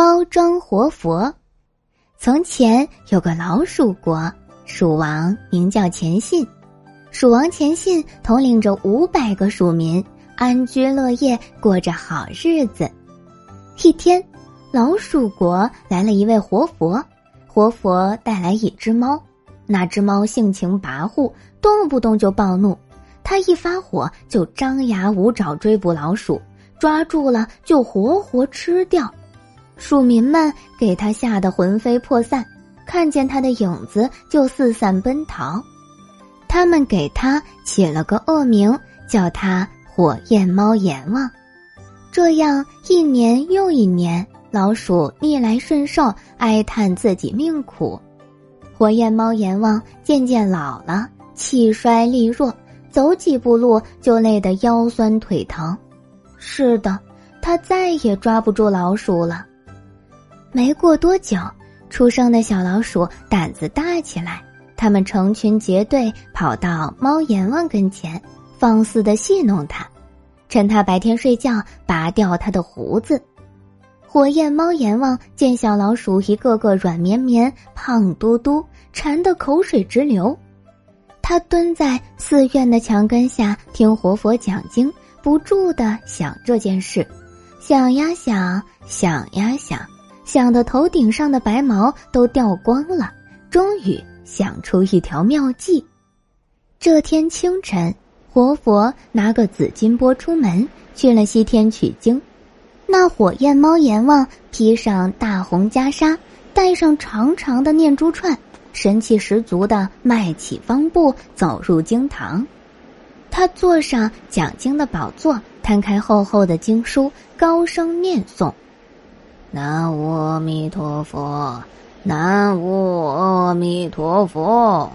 猫装活佛。从前有个老鼠国，鼠王名叫钱信。鼠王钱信统领着五百个鼠民，安居乐业，过着好日子。一天，老鼠国来了一位活佛，活佛带来一只猫。那只猫性情跋扈，动不动就暴怒，它一发火就张牙舞爪追捕老鼠，抓住了就活活吃掉。鼠民们给他吓得魂飞魄散，看见他的影子就四散奔逃。他们给他起了个恶名，叫他火焰猫阎王。这样一年又一年，老鼠逆来顺受，哀叹自己命苦。火焰猫阎王渐渐老了，气衰力弱，走几步路就累得腰酸腿疼。是的，他再也抓不住老鼠了。没过多久，出生的小老鼠胆子大起来，它们成群结队跑到猫阎王跟前，放肆的戏弄他，趁他白天睡觉拔掉他的胡子。火焰猫阎王见小老鼠一个个软绵绵、胖嘟嘟，馋得口水直流，他蹲在寺院的墙根下听活佛讲经，不住的想这件事，想呀想，想呀想。想的头顶上的白毛都掉光了，终于想出一条妙计。这天清晨，活佛拿个紫金钵出门去了西天取经。那火焰猫阎王披上大红袈裟，带上长长的念珠串，神气十足的迈起方步走入经堂。他坐上讲经的宝座，摊开厚厚的经书，高声念诵。南无阿弥陀佛，南无阿弥陀佛。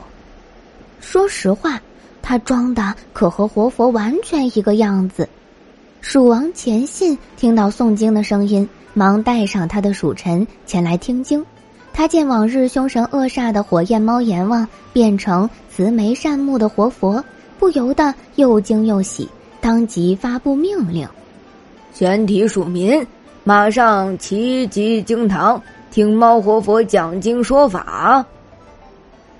说实话，他装的可和活佛完全一个样子。蜀王钱信听到诵经的声音，忙带上他的属臣前来听经。他见往日凶神恶煞的火焰猫阎王变成慈眉善目的活佛，不由得又惊又喜，当即发布命令：全体属民。马上齐集经堂，听猫活佛讲经说法。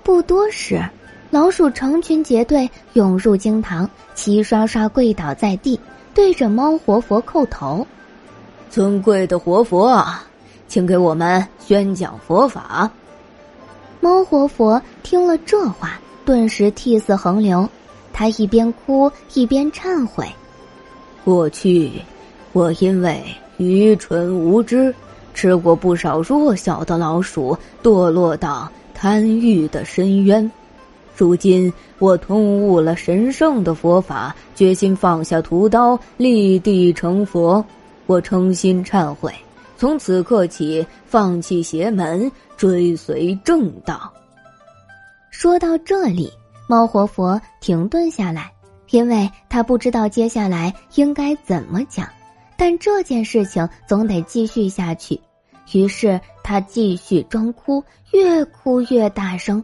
不多时，老鼠成群结队涌入经堂，齐刷刷跪倒在地，对着猫活佛叩头：“尊贵的活佛啊，请给我们宣讲佛法。”猫活佛听了这话，顿时涕泗横流，他一边哭一边忏悔：“过去，我因为……”愚蠢无知，吃过不少弱小的老鼠，堕落到贪欲的深渊。如今我通悟了神圣的佛法，决心放下屠刀，立地成佛。我诚心忏悔，从此刻起放弃邪门，追随正道。说到这里，猫活佛停顿下来，因为他不知道接下来应该怎么讲。但这件事情总得继续下去，于是他继续装哭，越哭越大声。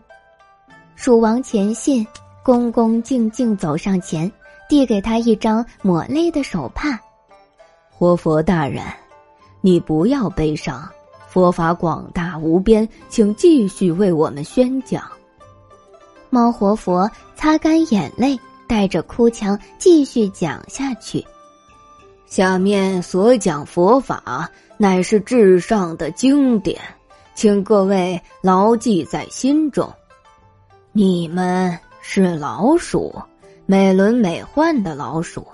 蜀王前信恭恭敬敬走上前，递给他一张抹泪的手帕。活佛大人，你不要悲伤，佛法广大无边，请继续为我们宣讲。猫活佛擦干眼泪，带着哭腔继续讲下去。下面所讲佛法乃是至上的经典，请各位牢记在心中。你们是老鼠，美轮美奂的老鼠，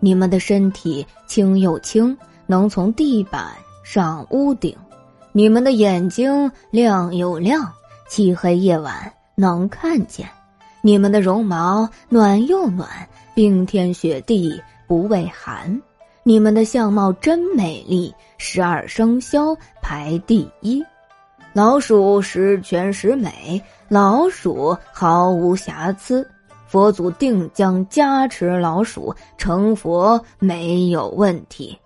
你们的身体轻又轻，能从地板上屋顶；你们的眼睛亮又亮，漆黑夜晚能看见；你们的绒毛暖又暖，冰天雪地不畏寒。你们的相貌真美丽，十二生肖排第一，老鼠十全十美，老鼠毫无瑕疵，佛祖定将加持老鼠成佛，没有问题。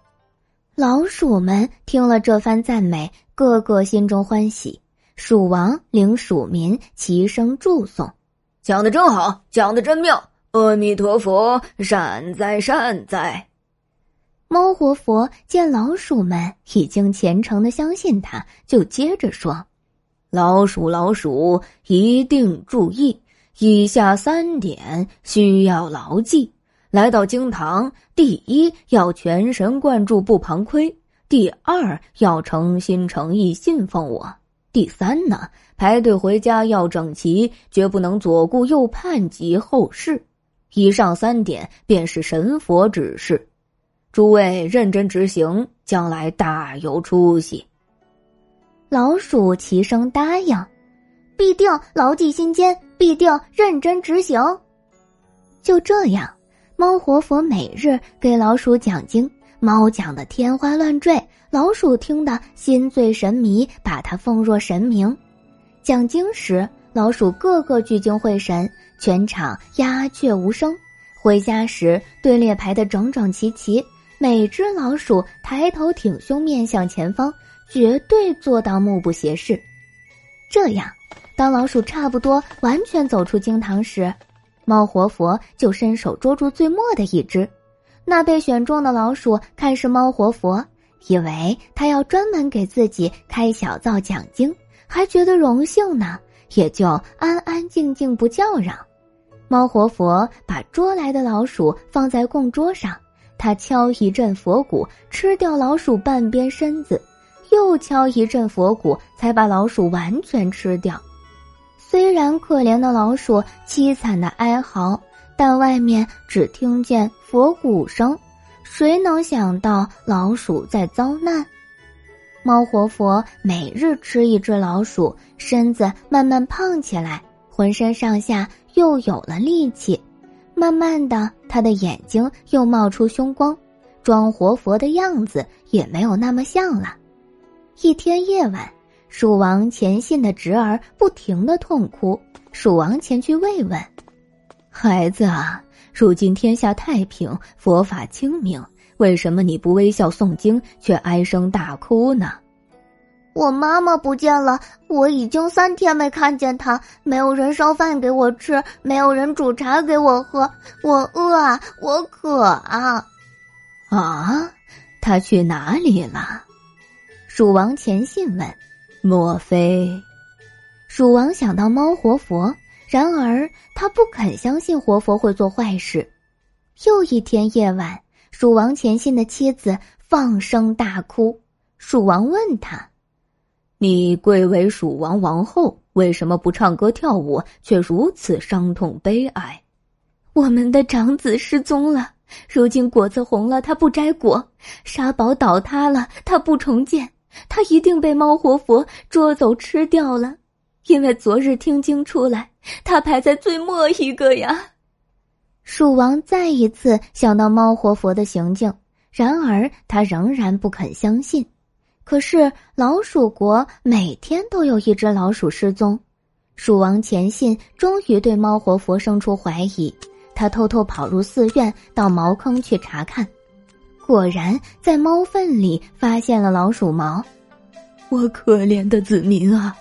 老鼠们听了这番赞美，个个心中欢喜。鼠王领鼠民齐声祝颂：“讲的真好，讲的真妙，阿弥陀佛，善哉善哉。”猫活佛见老鼠们已经虔诚的相信他，就接着说：“老鼠，老鼠，一定注意，以下三点需要牢记。来到经堂，第一要全神贯注不旁窥；第二要诚心诚意信奉我；第三呢，排队回家要整齐，绝不能左顾右盼及后事。以上三点便是神佛指示。”诸位认真执行，将来大有出息。老鼠齐声答应：“必定牢记心间，必定认真执行。”就这样，猫活佛每日给老鼠讲经，猫讲的天花乱坠，老鼠听得心醉神迷，把它奉若神明。讲经时，老鼠个个聚精会神，全场鸦雀无声。回家时，队列排得整整齐齐。每只老鼠抬头挺胸，面向前方，绝对做到目不斜视。这样，当老鼠差不多完全走出经堂时，猫活佛就伸手捉住最末的一只。那被选中的老鼠看是猫活佛，以为他要专门给自己开小灶讲经，还觉得荣幸呢，也就安安静静不叫嚷。猫活佛把捉来的老鼠放在供桌上。他敲一阵佛鼓，吃掉老鼠半边身子，又敲一阵佛鼓，才把老鼠完全吃掉。虽然可怜的老鼠凄惨的哀嚎，但外面只听见佛鼓声，谁能想到老鼠在遭难？猫活佛每日吃一只老鼠，身子慢慢胖起来，浑身上下又有了力气。慢慢的，他的眼睛又冒出凶光，装活佛的样子也没有那么像了。一天夜晚，蜀王前信的侄儿不停的痛哭，蜀王前去慰问：“孩子啊，如今天下太平，佛法清明，为什么你不微笑诵经，却唉声大哭呢？”我妈妈不见了，我已经三天没看见她，没有人烧饭给我吃，没有人煮茶给我喝，我饿啊，我渴啊！啊，他去哪里了？鼠王前信问：“莫非？”鼠王想到猫活佛，然而他不肯相信活佛会做坏事。又一天夜晚，鼠王前信的妻子放声大哭，鼠王问他。你贵为蜀王王后，为什么不唱歌跳舞，却如此伤痛悲哀？我们的长子失踪了，如今果子红了，他不摘果；沙堡倒塌了，他不重建。他一定被猫活佛捉走吃掉了，因为昨日听经出来，他排在最末一个呀。蜀王再一次想到猫活佛的行径，然而他仍然不肯相信。可是老鼠国每天都有一只老鼠失踪，鼠王钱信终于对猫活佛生出怀疑，他偷偷跑入寺院，到茅坑去查看，果然在猫粪里发现了老鼠毛。我可怜的子民啊，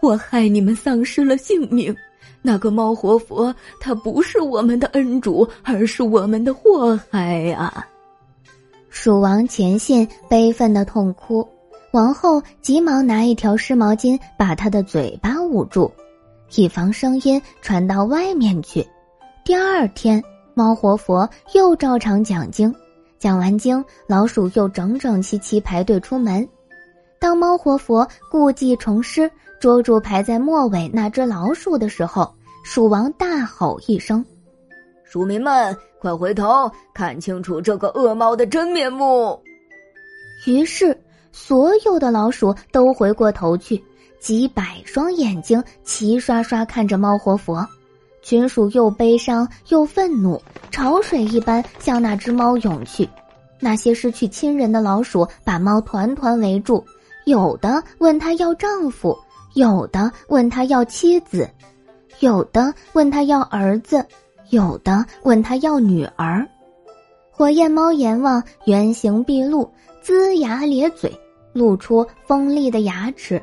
我害你们丧失了性命。那个猫活佛，他不是我们的恩主，而是我们的祸害呀！鼠王前信悲愤的痛哭。王后急忙拿一条湿毛巾把他的嘴巴捂住，以防声音传到外面去。第二天，猫活佛又照常讲经，讲完经，老鼠又整整齐齐排队出门。当猫活佛故技重施，捉住排在末尾那只老鼠的时候，鼠王大吼一声：“鼠民们，快回头看清楚这个恶猫的真面目！”于是。所有的老鼠都回过头去，几百双眼睛齐刷刷看着猫活佛。群鼠又悲伤又愤怒，潮水一般向那只猫涌去。那些失去亲人的老鼠把猫团团围住，有的问他要丈夫，有的问他要妻子，有的问他要儿子，有的问他要女儿。火焰猫阎王原形毕露。龇牙咧嘴，露出锋利的牙齿。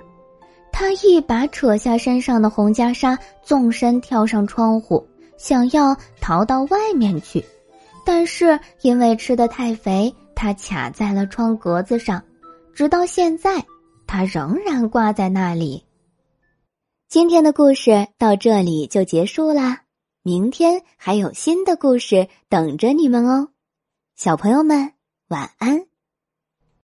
他一把扯下身上的红袈裟，纵身跳上窗户，想要逃到外面去。但是因为吃的太肥，他卡在了窗格子上，直到现在，他仍然挂在那里。今天的故事到这里就结束啦，明天还有新的故事等着你们哦，小朋友们晚安。